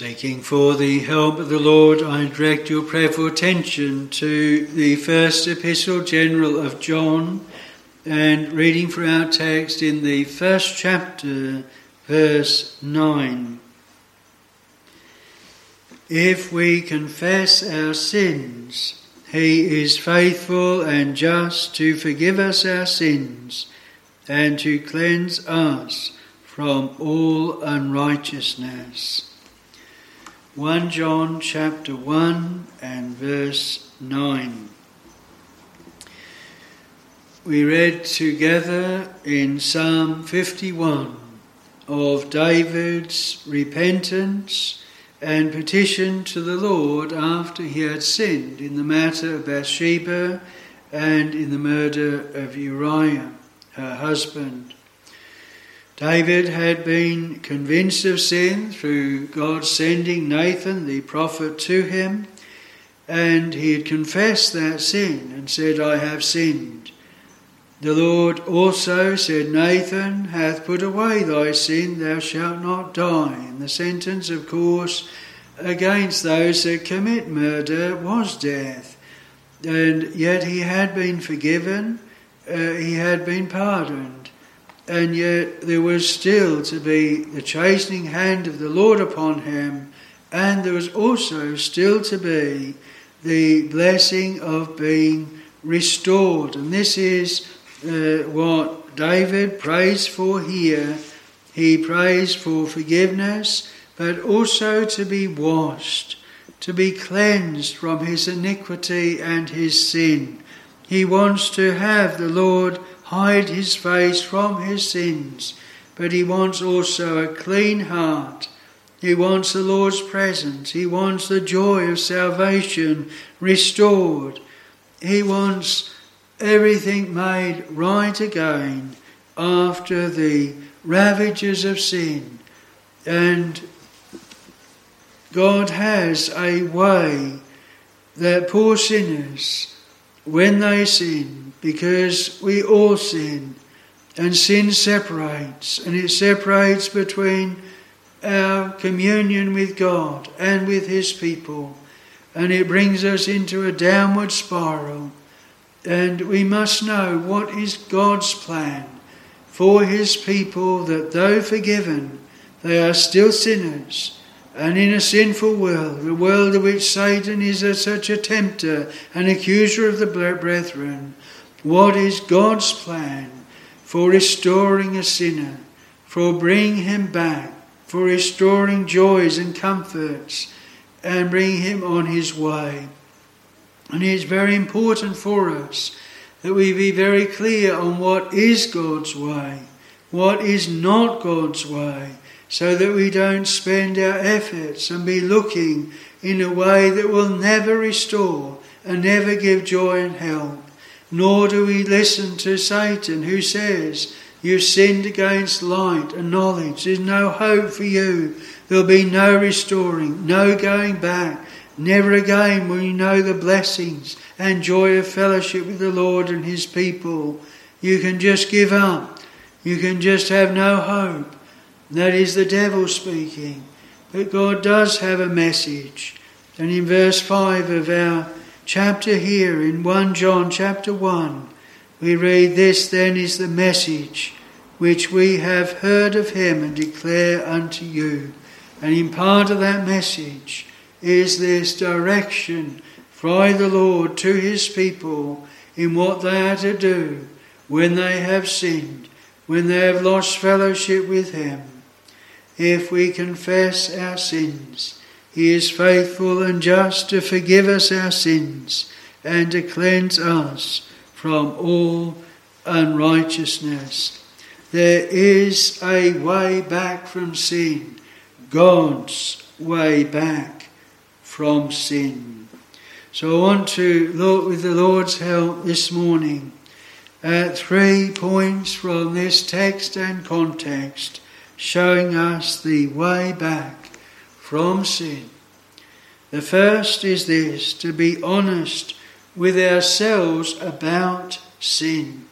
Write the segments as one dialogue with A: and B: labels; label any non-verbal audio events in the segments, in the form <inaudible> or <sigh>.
A: Seeking for the help of the Lord, I direct your prayerful attention to the first epistle general of John and reading for our text in the first chapter, verse 9. If we confess our sins, he is faithful and just to forgive us our sins and to cleanse us from all unrighteousness. 1 John chapter 1 and verse 9. We read together in Psalm 51 of David's repentance and petition to the Lord after he had sinned in the matter of Bathsheba and in the murder of Uriah, her husband. David had been convinced of sin through God sending Nathan the prophet to him, and he had confessed that sin and said, I have sinned. The Lord also said, Nathan hath put away thy sin, thou shalt not die. And the sentence, of course, against those that commit murder was death. And yet he had been forgiven, uh, he had been pardoned and yet there was still to be the chastening hand of the Lord upon him, and there was also still to be the blessing of being restored. And this is uh, what David prays for here. He prays for forgiveness, but also to be washed, to be cleansed from his iniquity and his sin. He wants to have the Lord hide his face from his sins, but he wants also a clean heart. He wants the Lord's presence. He wants the joy of salvation restored. He wants everything made right again after the ravages of sin. And God has a way that poor sinners, when they sin, because we all sin and sin separates and it separates between our communion with God and with His people and it brings us into a downward spiral and we must know what is God's plan for His people that though forgiven they are still sinners and in a sinful world, a world in which Satan is a, such a tempter and accuser of the brethren, what is God's plan for restoring a sinner, for bringing him back, for restoring joys and comforts, and bringing him on his way? And it is very important for us that we be very clear on what is God's way, what is not God's way, so that we don't spend our efforts and be looking in a way that will never restore and never give joy and help. Nor do we listen to Satan who says, You've sinned against light and knowledge. There's no hope for you. There'll be no restoring, no going back. Never again will you know the blessings and joy of fellowship with the Lord and His people. You can just give up. You can just have no hope. That is the devil speaking. But God does have a message. And in verse 5 of our chapter here in 1 John chapter 1, we read, This then is the message which we have heard of him and declare unto you. And in part of that message is this direction from the Lord to his people in what they are to do when they have sinned, when they have lost fellowship with him. If we confess our sins, he is faithful and just to forgive us our sins and to cleanse us from all unrighteousness. There is a way back from sin, God's way back from sin. So I want to look with the Lord's help this morning at three points from this text and context showing us the way back from sin. The first is this to be honest with ourselves about sin.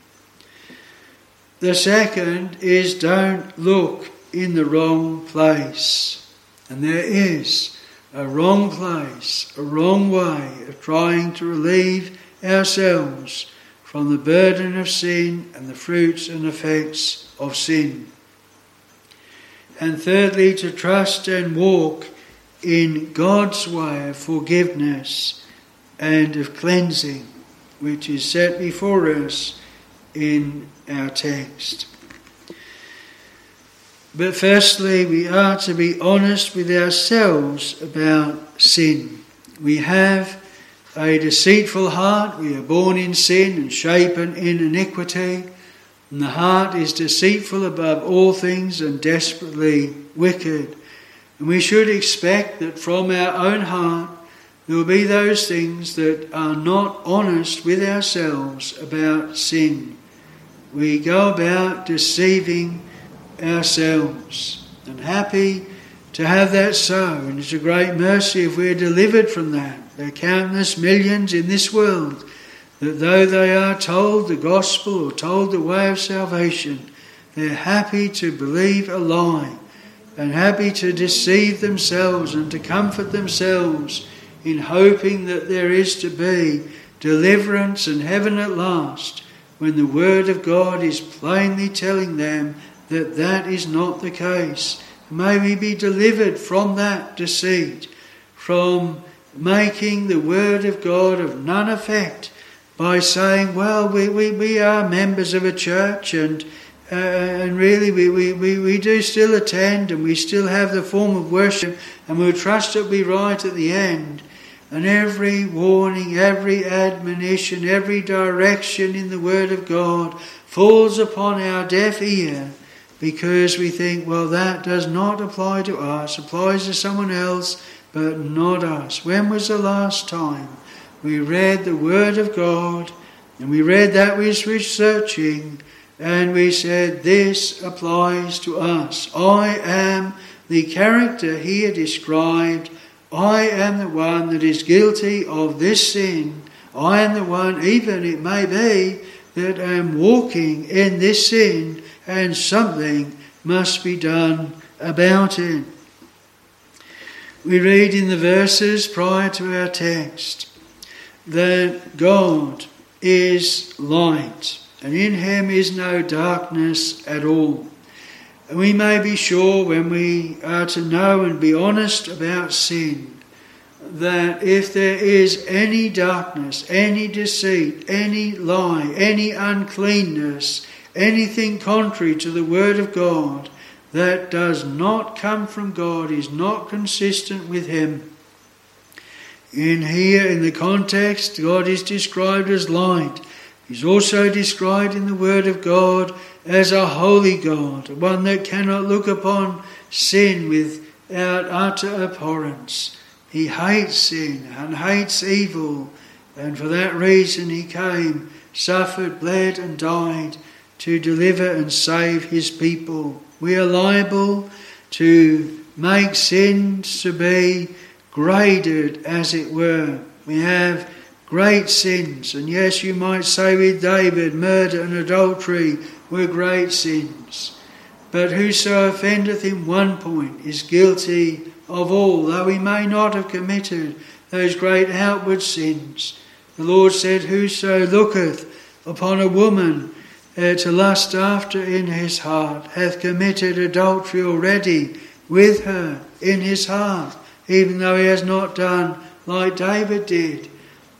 A: The second is don't look in the wrong place. And there is a wrong place, a wrong way of trying to relieve ourselves from the burden of sin and the fruits and effects of sin. And thirdly, to trust and walk in God's way of forgiveness and of cleansing, which is set before us in our text. But firstly, we are to be honest with ourselves about sin. We have a deceitful heart. We are born in sin and shapen in iniquity. And the heart is deceitful above all things and desperately wicked. And we should expect that from our own heart there will be those things that are not honest with ourselves about sin. We go about deceiving ourselves and happy to have that so. And it's a great mercy if we're delivered from that. There are countless millions in this world that though they are told the gospel or told the way of salvation, they're happy to believe a lie and happy to deceive themselves and to comfort themselves in hoping that there is to be deliverance and heaven at last when the Word of God is plainly telling them that that is not the case. May we be delivered from that deceit, from making the Word of God of none effect by saying, well, we, we, we are members of a church and, uh, and really we, we, we, we do still attend and we still have the form of worship and we'll trust it will be right at the end. And every warning, every admonition, every direction in the Word of God falls upon our deaf ear because we think, well, that does not apply to us, applies to someone else, but not us. When was the last time we read the Word of God and we read that which was searching and we said, this applies to us. I am the character here described. I am the one that is guilty of this sin. I am the one, even it may be, that am walking in this sin and something must be done about it. We read in the verses prior to our text that God is light, and in him is no darkness at all. And we may be sure when we are to know and be honest about sin that if there is any darkness, any deceit, any lie, any uncleanness, anything contrary to the Word of God that does not come from God, is not consistent with Him. In here, in the context, God is described as light. He's also described in the Word of God as a holy God, one that cannot look upon sin without utter abhorrence. He hates sin and hates evil, and for that reason he came, suffered, bled, and died to deliver and save his people. We are liable to make sins to be graded, as it were. We have great sins, and yes, you might say with David, murder and adultery were great sins. But whoso offendeth in one point is guilty of all, though he may not have committed those great outward sins. The Lord said, Whoso looketh upon a woman uh, to lust after in his heart, hath committed adultery already with her in his heart, even though he has not done like David did.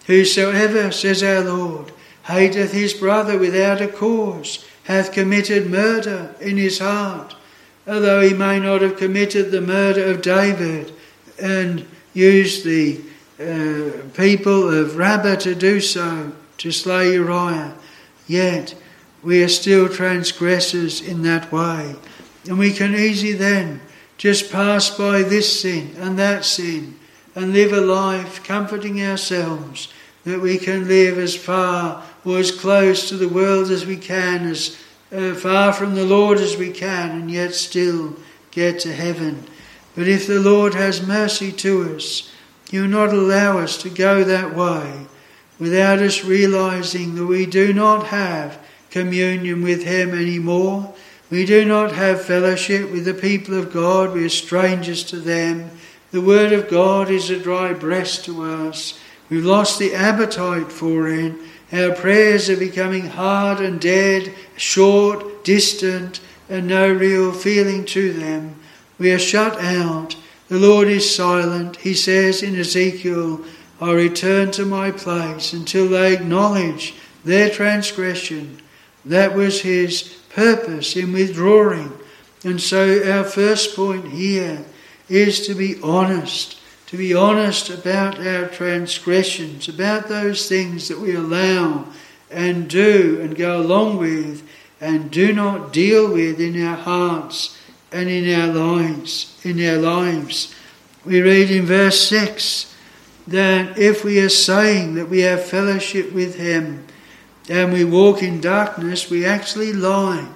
A: Whosoever, says our Lord, hateth his brother without a cause, hath committed murder in his heart, although he may not have committed the murder of David and used the uh, people of Rabbah to do so, to slay Uriah, yet we are still transgressors in that way. And we can easily then just pass by this sin and that sin and live a life comforting ourselves that we can live as far or as close to the world as we can, as uh, far from the Lord as we can, and yet still get to heaven. But if the Lord has mercy to us, He will not allow us to go that way without us realizing that we do not have communion with Him anymore, We do not have fellowship with the people of God. We are strangers to them. The Word of God is a dry breast to us. We've lost the appetite for it. Our prayers are becoming hard and dead, short, distant, and no real feeling to them. We are shut out. The Lord is silent. He says in Ezekiel, I return to my place until they acknowledge their transgression. That was his purpose in withdrawing. And so, our first point here is to be honest, to be honest about our transgressions, about those things that we allow and do and go along with and do not deal with in our hearts and in our lives. In our lives, we read in verse six that if we are saying that we have fellowship with Him and we walk in darkness, we actually lie.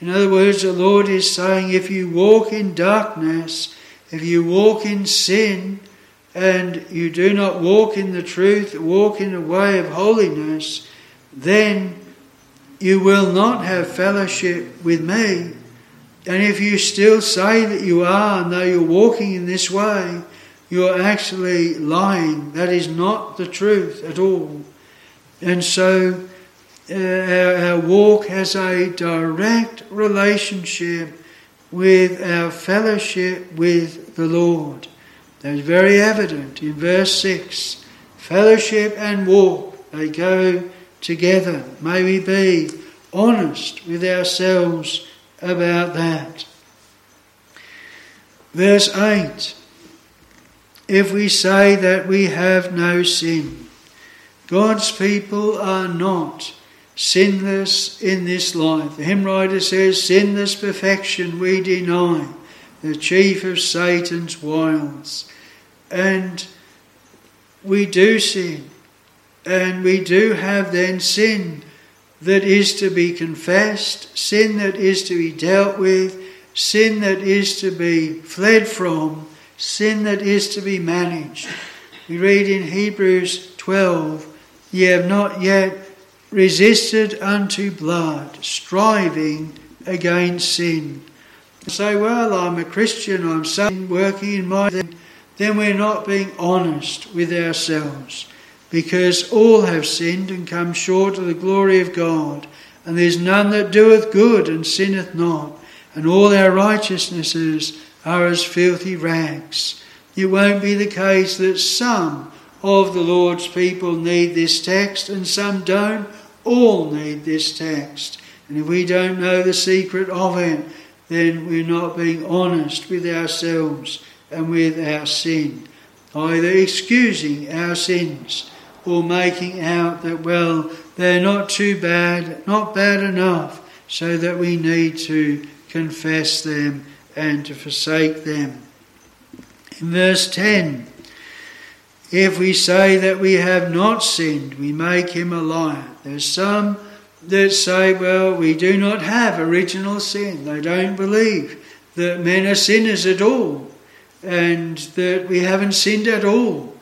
A: In other words, the Lord is saying if you walk in darkness, if you walk in sin, and you do not walk in the truth, walk in the way of holiness, then you will not have fellowship with me. And if you still say that you are, and though you're walking in this way, you're actually lying. That is not the truth at all. And so our, our walk has a direct relationship with our fellowship with the Lord. That is very evident in verse 6. Fellowship and walk, they go together. May we be honest with ourselves about that. Verse 8 If we say that we have no sin, God's people are not sinless in this life. The hymn writer says, Sinless perfection we deny, the chief of Satan's wiles. And we do sin, and we do have then sin that is to be confessed, sin that is to be dealt with, sin that is to be fled from, sin that is to be managed. We read in Hebrews 12, Ye have not yet resisted unto blood, striving against sin. Say, well, I'm a Christian, I'm saying, working in my. Then we're not being honest with ourselves because all have sinned and come short of the glory of God, and there is none that doeth good and sinneth not, and all our righteousnesses are as filthy rags. It won't be the case that some of the Lord's people need this text and some don't. All need this text. And if we don't know the secret of it, then we're not being honest with ourselves and with our sin, either excusing our sins or making out that, well, they're not too bad, not bad enough, so that we need to confess them and to forsake them. In verse 10, if we say that we have not sinned, we make him a liar. There's some that say, well, we do not have original sin. They don't believe that men are sinners at all and that we haven't sinned at all.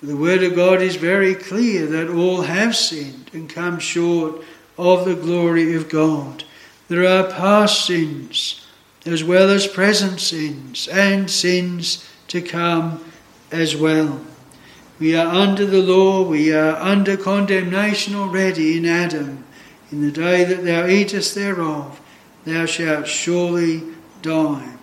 A: But The Word of God is very clear that all have sinned and come short of the glory of God. There are past sins as well as present sins and sins to come as well. We are under the law, we are under condemnation already in Adam. In the day that thou eatest thereof, thou shalt surely die.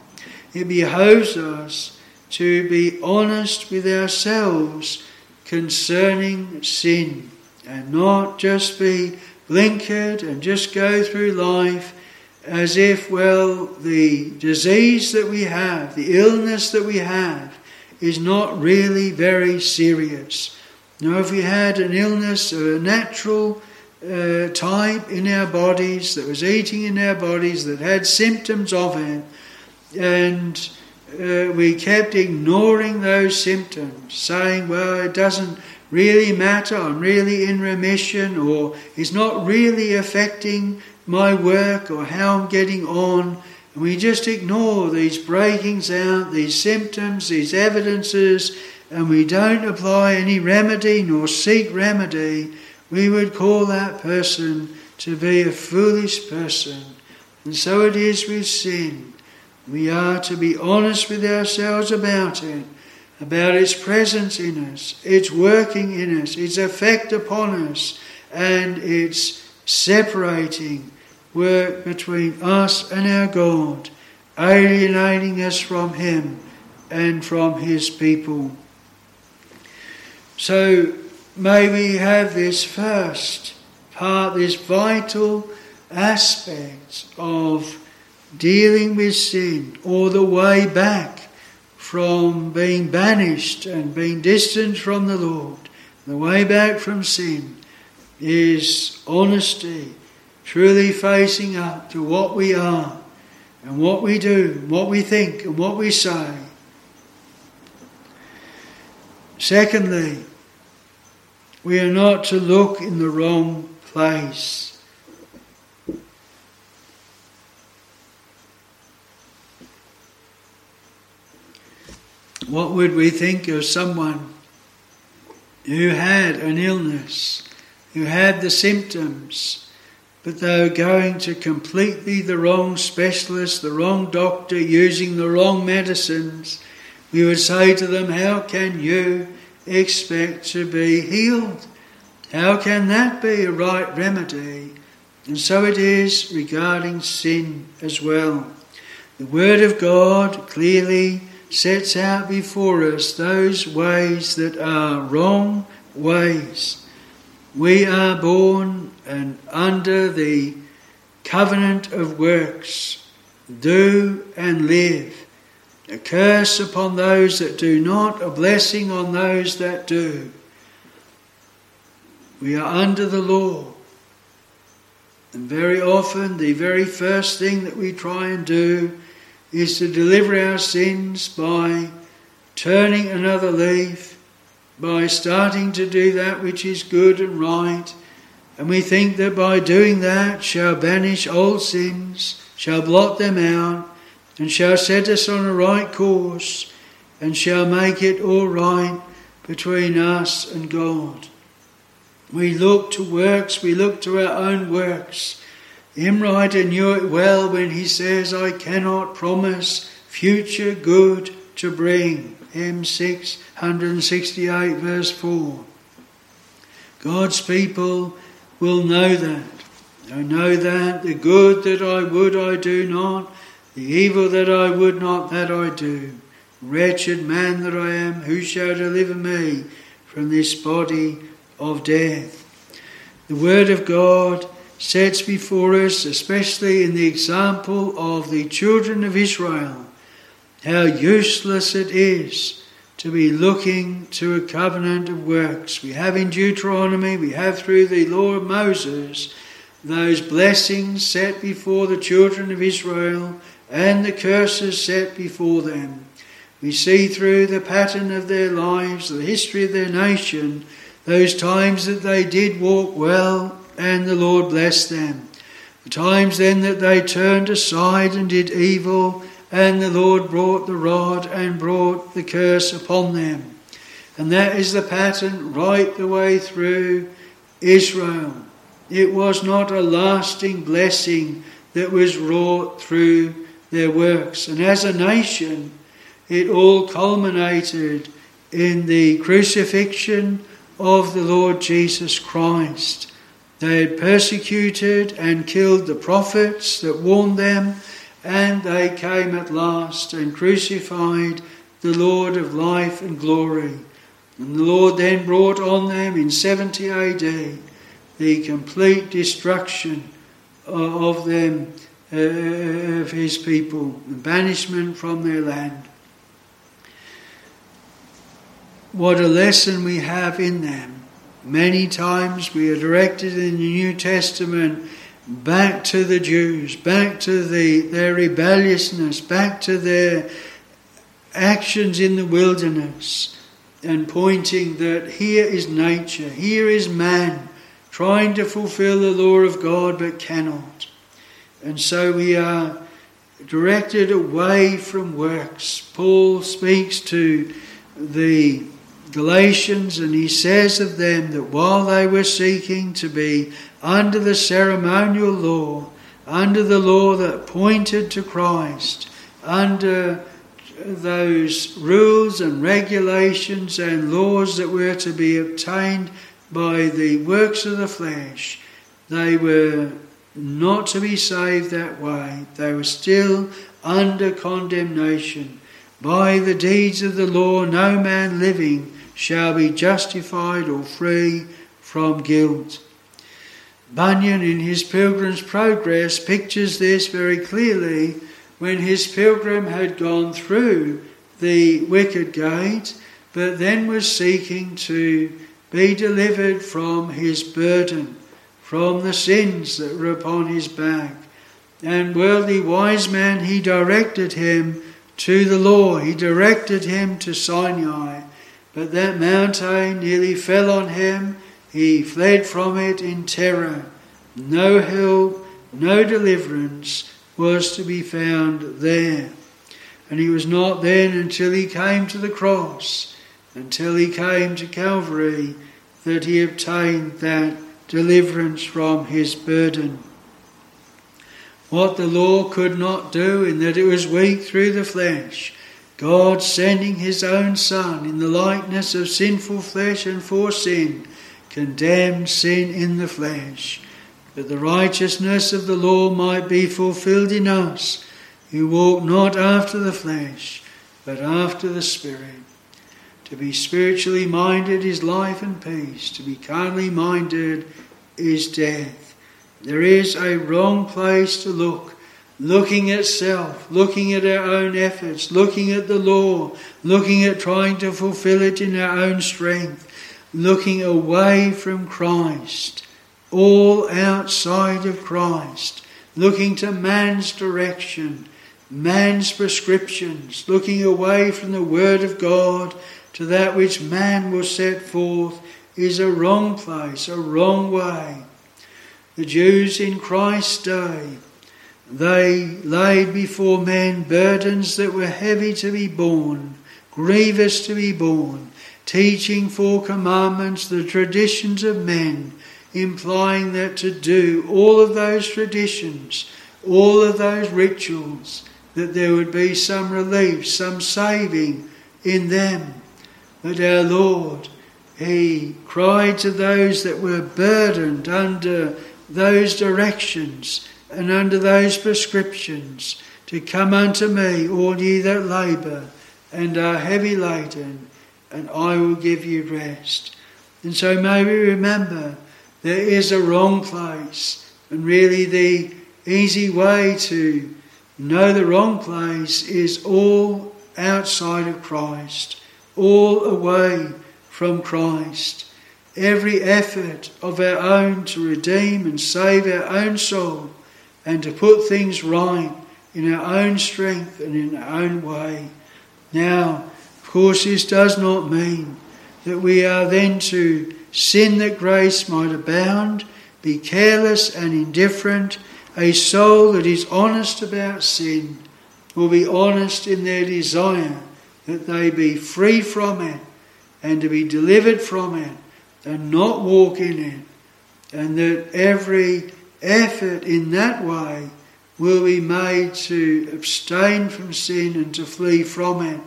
A: It behoves us to be honest with ourselves concerning sin and not just be blinkered and just go through life as if, well, the disease that we have, the illness that we have, is not really very serious. Now, if we had an illness of a natural uh, type in our bodies that was eating in our bodies that had symptoms of it, and uh, we kept ignoring those symptoms, saying, well, it doesn't really matter, I'm really in remission, or it's not really affecting my work or how I'm getting on. And we just ignore these breakings out, these symptoms, these evidences, and we don't apply any remedy nor seek remedy. We would call that person to be a foolish person. And so it is with sin. We are to be honest with ourselves about it, about its presence in us, its working in us, its effect upon us, and its separating work between us and our God, alienating us from Him and from His people. So may we have this first part, this vital aspect of dealing with sin, or the way back from being banished and being distant from the Lord. The way back from sin is honesty, truly facing up to what we are and what we do, what we think, and what we say. Secondly, we are not to look in the wrong place. What would we think of someone who had an illness, who had the symptoms, but they were going to completely the wrong specialist, the wrong doctor, using the wrong medicines? We would say to them, How can you expect to be healed? How can that be a right remedy? And so it is regarding sin as well. The Word of God clearly sets out before us those ways that are wrong ways. We are born and under the covenant of works. Do and live. A curse upon those that do not, a blessing on those that do. We are under the law. And very often, the very first thing that we try and do is to deliver our sins by turning another leaf, by starting to do that which is good and right. And we think that by doing that shall banish old sins, shall blot them out, and shall set us on a right course, and shall make it all right between us and God. We look to works, we look to our own works hymn writer knew it well when he says, I cannot promise future good to bring. M 668, verse 4. God's people will know that. I know that the good that I would I do not, the evil that I would not that I do. Wretched man that I am, who shall deliver me from this body of death? The Word of God sets before us, especially in the example of the children of Israel, how useless it is to be looking to a covenant of works. We have in Deuteronomy, we have through the law of Moses, those blessings set before the children of Israel and the curses set before them. We see through the pattern of their lives, the history of their nation, those times that they did walk well and the Lord blessed them. The times then that they turned aside and did evil, and the Lord brought the rod and brought the curse upon them. And that is the pattern right the way through Israel. It was not a lasting blessing that was wrought through their works. And as a nation, it all culminated in the crucifixion of the Lord Jesus Christ. They had persecuted and killed the prophets that warned them, and they came at last and crucified the Lord of life and glory. And the Lord then brought on them in 70 AD the complete destruction of them, uh, of his people, banishment from their land. What a lesson we have in them Many times we are directed in the New Testament back to the Jews, back to the, their rebelliousness, back to their actions in the wilderness, and pointing that here is nature, here is man trying to fulfill the law of God but cannot. And so we are directed away from works. Paul speaks to the Galatians, and he says of them that while they were seeking to be under the ceremonial law, under the law that pointed to Christ, under those rules and regulations and laws that were to be obtained by the works of the flesh, they were not to be saved that way. They were still under condemnation. By the deeds of the law, no man living shall be justified or free from guilt. Bunyan, in his Pilgrim's Progress, pictures this very clearly when his pilgrim had gone through the wicket gate, but then was seeking to be delivered from his burden, from the sins that were upon his back. And Worldly Wiseman, he directed him to the law, he directed him to Sinai. But that mountain nearly fell on him, he fled from it in terror. No help, no deliverance was to be found there. And he was not then until he came to the cross, until he came to Calvary, that he obtained that deliverance from his burden. What the law could not do, in that it was weak through the flesh, God sending his own Son in the likeness of sinful flesh and for sin, condemned sin in the flesh, that the righteousness of the law might be fulfilled in us, who walk not after the flesh, but after the Spirit. To be spiritually minded is life and peace, to be carnally minded is death. There is a wrong place to look, looking at self, looking at our own efforts, looking at the law, looking at trying to fulfill it in our own strength, looking away from Christ, all outside of Christ, looking to man's direction, man's prescriptions, looking away from the Word of God to that which man will set forth is a wrong place, a wrong way. The Jews in Christ's day they laid before men burdens that were heavy to be borne, grievous to be borne, teaching for commandments the traditions of men, implying that to do all of those traditions, all of those rituals, that there would be some relief, some saving in them. But our Lord, He cried to those that were burdened under those directions and under those prescriptions to come unto me, all ye that labour and are heavy laden, and I will give you rest. And so may we remember there is a wrong place, and really the easy way to know the wrong place is all outside of Christ, all away from Christ. Every effort of our own to redeem and save our own soul and to put things right in our own strength and in our own way. Now, course, this does not mean that we are then to sin that grace might abound, be careless and indifferent. A soul that is honest about sin will be honest in their desire that they be free from it and to be delivered from it and not walk in it, and that every effort in that way will be made to abstain from sin and to flee from it,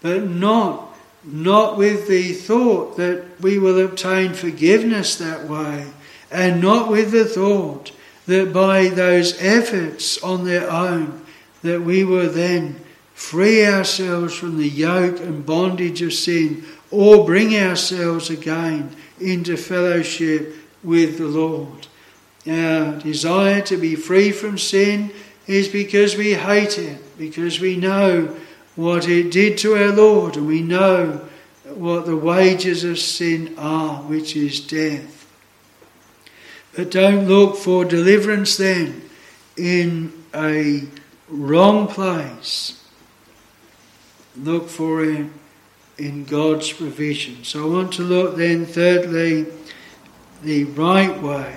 A: but not not with the thought that we will obtain forgiveness that way, and not with the thought that by those efforts on their own that we will then free ourselves from the yoke and bondage of sin or bring ourselves again into fellowship with the Lord. Our desire to be free from sin is because we hate it, because we know what it did to our Lord, and we know what the wages of sin are, which is death. But don't look for deliverance then in a wrong place. Look for it in God's provision. So I want to look then, thirdly, the right way.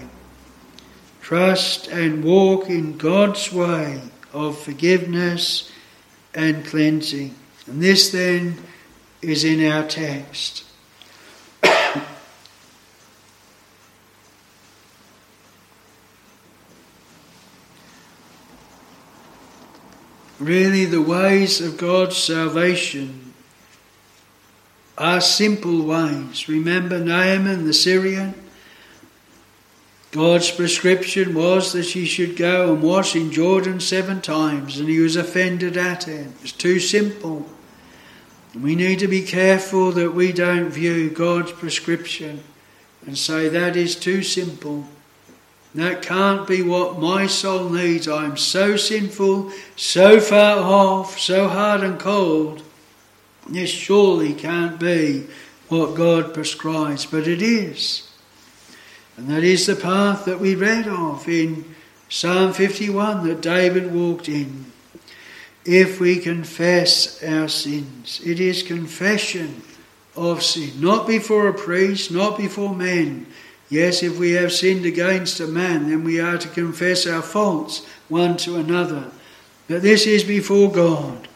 A: Trust and walk in God's way of forgiveness and cleansing. And this then is in our text. <coughs> really, the ways of God's salvation are simple ways. Remember Naaman the Syrian? God's prescription was that he should go and wash in Jordan seven times, and he was offended at it. It's too simple. We need to be careful that we don't view God's prescription and say that is too simple. That can't be what my soul needs. I am so sinful, so far off, so hard and cold. This surely can't be what God prescribes, but it is. And that is the path that we read of in Psalm 51 that David walked in. If we confess our sins, it is confession of sin, not before a priest, not before men. Yes, if we have sinned against a man, then we are to confess our faults one to another. But this is before God.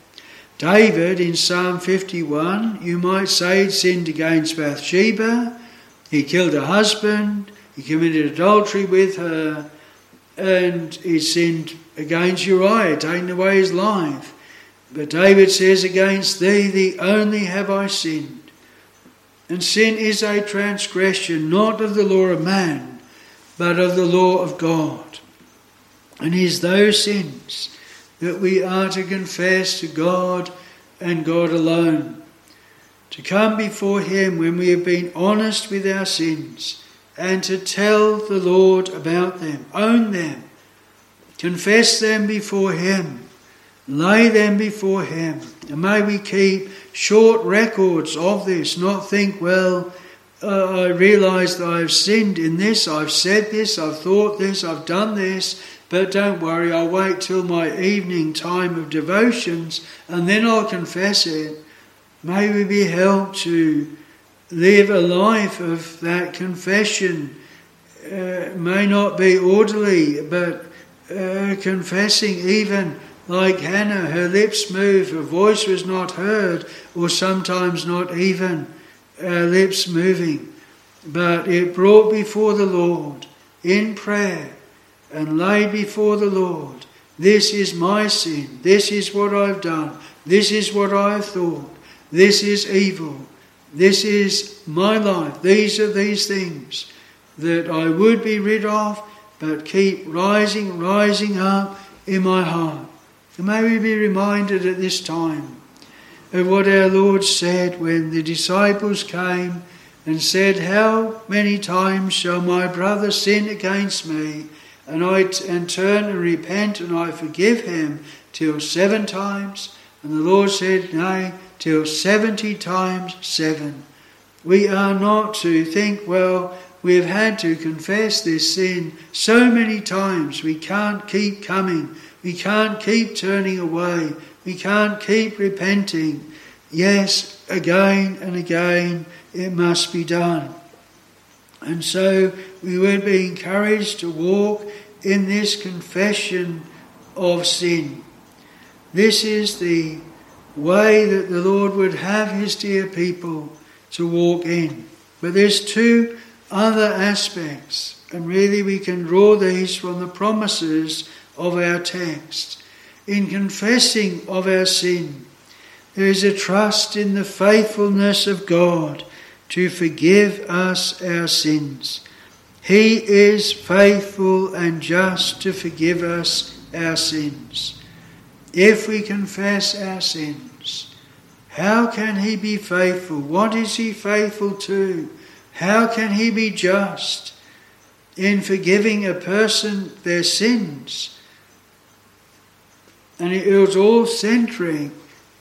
A: David in Psalm 51, you might say, sinned against Bathsheba. He killed her husband. He committed adultery with her. And he sinned against Uriah, taking away his life. But David says, Against thee, thee only have I sinned and sin is a transgression not of the law of man, but of the law of God. And it is those sins that we are to confess to God and God alone. To come before Him when we have been honest with our sins and to tell the Lord about them, own them, confess them before Him, lay them before Him. And may we keep short records of this, not think, well, uh, I realize that I've sinned in this, I've said this, I've thought this, I've done this, but don't worry, I'll wait till my evening time of devotions and then I'll confess it. May we be helped to live a life of that confession. Uh, may not be orderly, but uh, confessing even like Hannah, her lips moved, her voice was not heard, or sometimes not even her lips moving. But it brought before the Lord in prayer and laid before the Lord. This is my sin. This is what I've done. This is what I've thought. This is evil. This is my life. These are these things that I would be rid of, but keep rising, rising up in my heart. And may we be reminded at this time of what our Lord said when the disciples came and said, How many times shall my brother sin against me, and I t- and turn and repent, and I forgive him till seven times? And the Lord said, Nay, till seventy times seven. We are not to think, well, we have had to confess this sin so many times, we can't keep coming. We can't keep turning away. We can't keep repenting. Yes, again and again it must be done. And so we would be encouraged to walk in this confession of sin. This is the way that the Lord would have his dear people to walk in. But there's two other aspects, and really we can draw these from the promises of our text. In confessing of our sin, there is a trust in the faithfulness of God to forgive us our sins. He is faithful and just to forgive us our sins. If we confess our sins, how can He be faithful? What is He faithful to? How can He be just in forgiving a person their sins? And it was all centering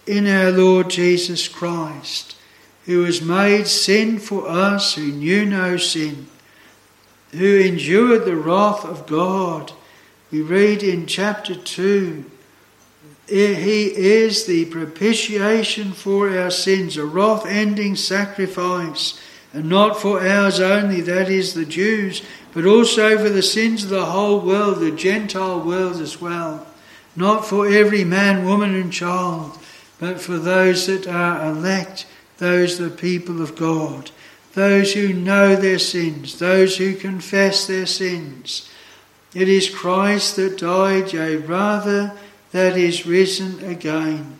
A: in our Lord Jesus Christ, who was made sin for us who knew no sin, who endured the wrath of God. We read in chapter 2 He is the propitiation for our sins, a wrath ending sacrifice, and not for ours only, that is the Jews, but also for the sins of the whole world, the Gentile world as well not for every man, woman, and child, but for those that are elect, those the people of God, those who know their sins, those who confess their sins. It is Christ that died, yea, rather that is risen again.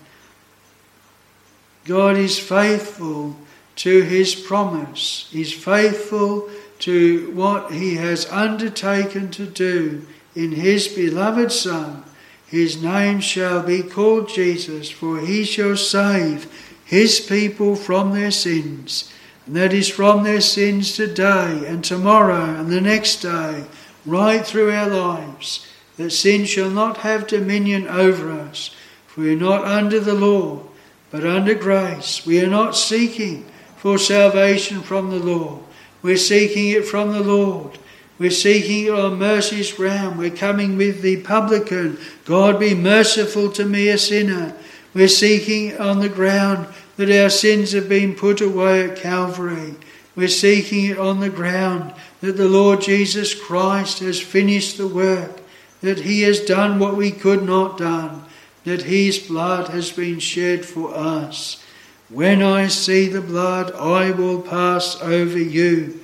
A: God is faithful to his promise. He's faithful to what he has undertaken to do in his beloved Son. His name shall be called Jesus, for he shall save his people from their sins. And that is from their sins today and tomorrow and the next day, right through our lives, that sin shall not have dominion over us. For we are not under the law, but under grace. We are not seeking for salvation from the law. We're seeking it from the Lord. We're seeking on mercy's ground. We're coming with the publican. God be merciful to me, a sinner. We're seeking on the ground that our sins have been put away at Calvary. We're seeking it on the ground that the Lord Jesus Christ has finished the work, that he has done what we could not done, that his blood has been shed for us. When I see the blood, I will pass over you.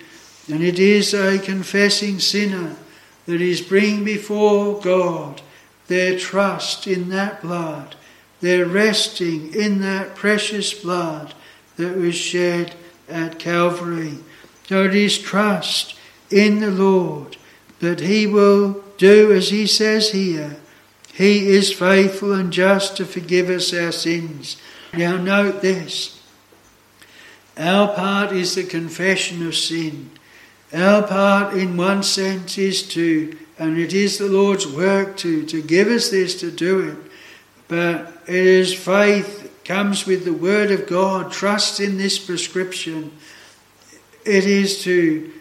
A: And it is a confessing sinner that is bringing before God their trust in that blood, their resting in that precious blood that was shed at Calvary. So it is trust in the Lord that He will do as He says here. He is faithful and just to forgive us our sins now, note this our part is the confession of sin. Our part, in one sense, is to, and it is the Lord's work to, to give us this to do it. But it is faith comes with the Word of God, trust in this prescription. It is to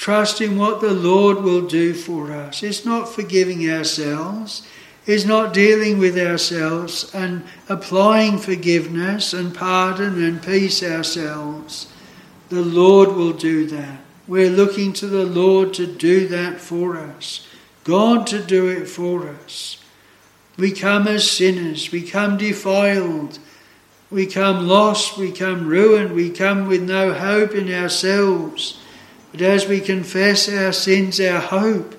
A: trust in what the Lord will do for us. It's not forgiving ourselves, it's not dealing with ourselves and applying forgiveness and pardon and peace ourselves. The Lord will do that. We're looking to the Lord to do that for us, God to do it for us. We come as sinners, we come defiled, we come lost, we come ruined, we come with no hope in ourselves. But as we confess our sins, our hope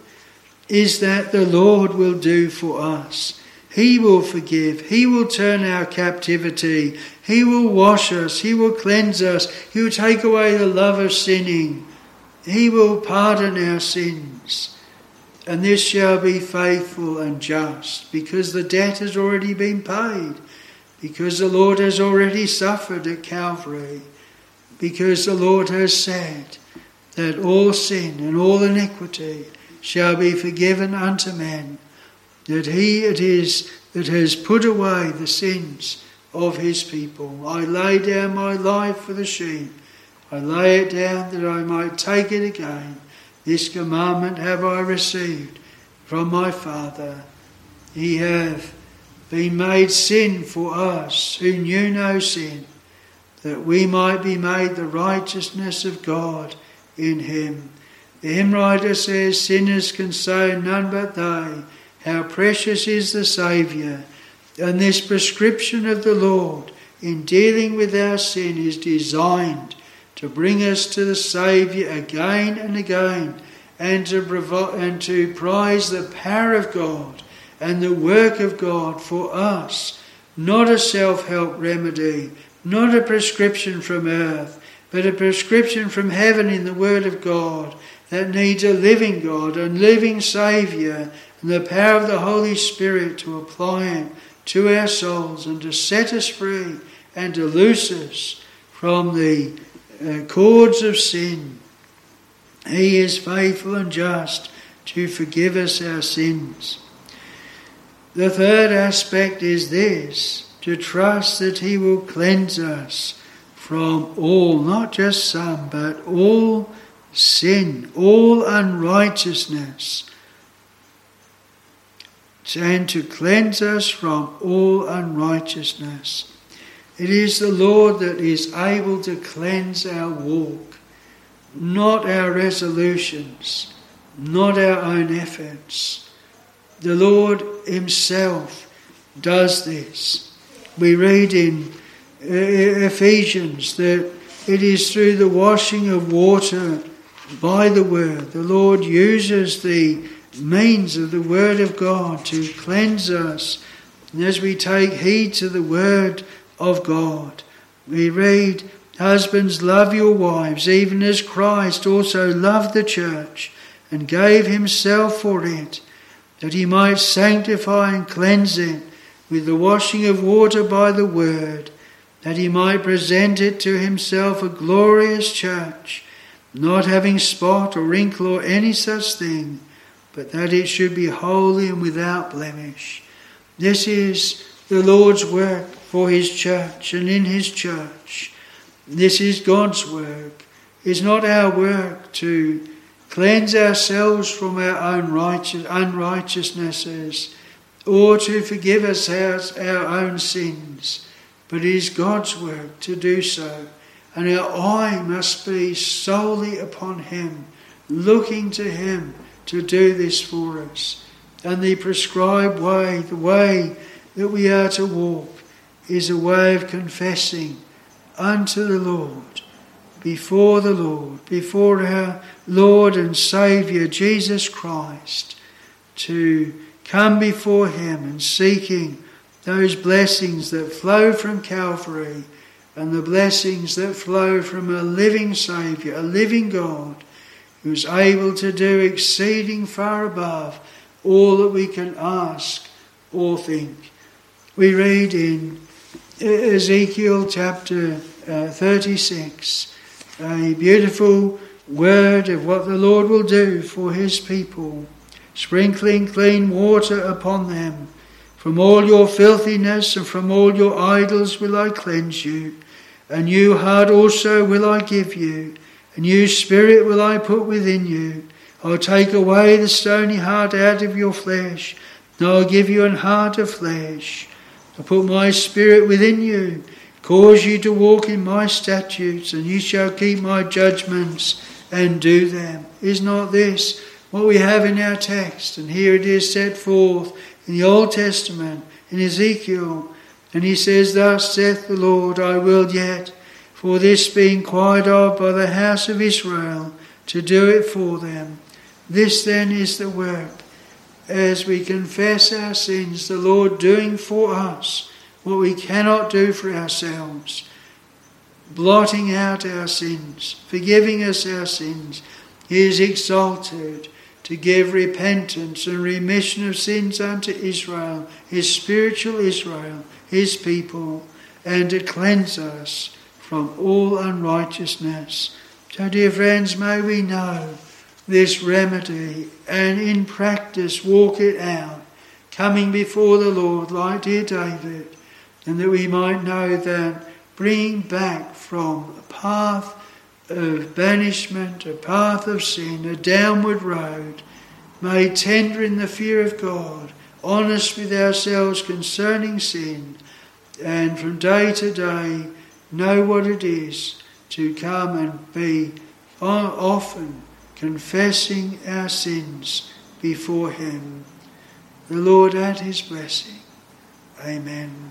A: is that the Lord will do for us. He will forgive. He will turn our captivity. He will wash us. He will cleanse us. He will take away the love of sinning. He will pardon our sins. And this shall be faithful and just because the debt has already been paid, because the Lord has already suffered at Calvary, because the Lord has said that all sin and all iniquity shall be forgiven unto men, that he it is that has put away the sins of his people. I lay down my life for the sheep. I lay it down that I might take it again. This commandment have I received from my Father. He hath been made sin for us who knew no sin, that we might be made the righteousness of God in him. The hymn writer says, Sinners can say, none but they, how precious is the Saviour. And this prescription of the Lord in dealing with our sin is designed to bring us to the Saviour again and again and to, provo- and to prize the power of God and the work of God for us. Not a self help remedy, not a prescription from earth, but a prescription from heaven in the Word of God that needs a living God, a living Saviour, and the power of the Holy Spirit to apply it to our souls and to set us free and to loose us from the uh, cords of sin. He is faithful and just to forgive us our sins. The third aspect is this to trust that He will cleanse us from all, not just some, but all sin, all unrighteousness, and to cleanse us from all unrighteousness. It is the Lord that is able to cleanse our walk, not our resolutions, not our own efforts. The Lord Himself does this. We read in Uh, Ephesians that it is through the washing of water by the word. The Lord uses the means of the Word of God to cleanse us. And as we take heed to the Word of God, we read, Husbands, love your wives, even as Christ also loved the church and gave himself for it, that he might sanctify and cleanse it with the washing of water by the word, that he might present it to himself a glorious church, not having spot or wrinkle or any such thing, but that it should be holy and without blemish. This is the Lord's work for his church and in his church. This is God's work. It's not our work to cleanse ourselves from our own righteous, unrighteousnesses or to forgive us our, our own sins, but it is God's work to do so. And our eye must be solely upon Him, looking to Him to do this for us. And the prescribed way, the way that we are to walk, is a way of confessing unto the Lord, before the Lord, before our Lord and Saviour Jesus Christ, to come before Him and seeking those blessings that flow from Calvary and the blessings that flow from a living Saviour, a living God, who's able to do exceeding far above all that we can ask or think. We read in Ezekiel chapter uh, 36 a beautiful word of what the Lord will do for his people, sprinkling clean water upon them. From all your filthiness and from all your idols will I cleanse you. A new heart also will I give you. A new spirit will I put within you. I'll take away the stony heart out of your flesh, and I'll give you an heart of flesh. I'll put my spirit within you, cause you to walk in my statutes, and you shall keep my judgments and do them. Is not this what we have in our text? And here it is set forth in the Old Testament, in Ezekiel. And he says, Thus saith the Lord, I will yet, for this being inquired of by the house of Israel, to do it for them. This then is the work. As we confess our sins, the Lord doing for us what we cannot do for ourselves, blotting out our sins, forgiving us our sins. He is exalted to give repentance and remission of sins unto Israel, his spiritual Israel, his people, and to cleanse us from all unrighteousness. So, dear friends, may we know this remedy and in practice walk it out, coming before the Lord like dear David, and that we might know that bringing back from a path of banishment, a path of sin, a downward road, made tender in the fear of God, honest with ourselves concerning sin, and from day to day know what it is to come and be often confessing our sins before Him. The Lord add His blessing. Amen.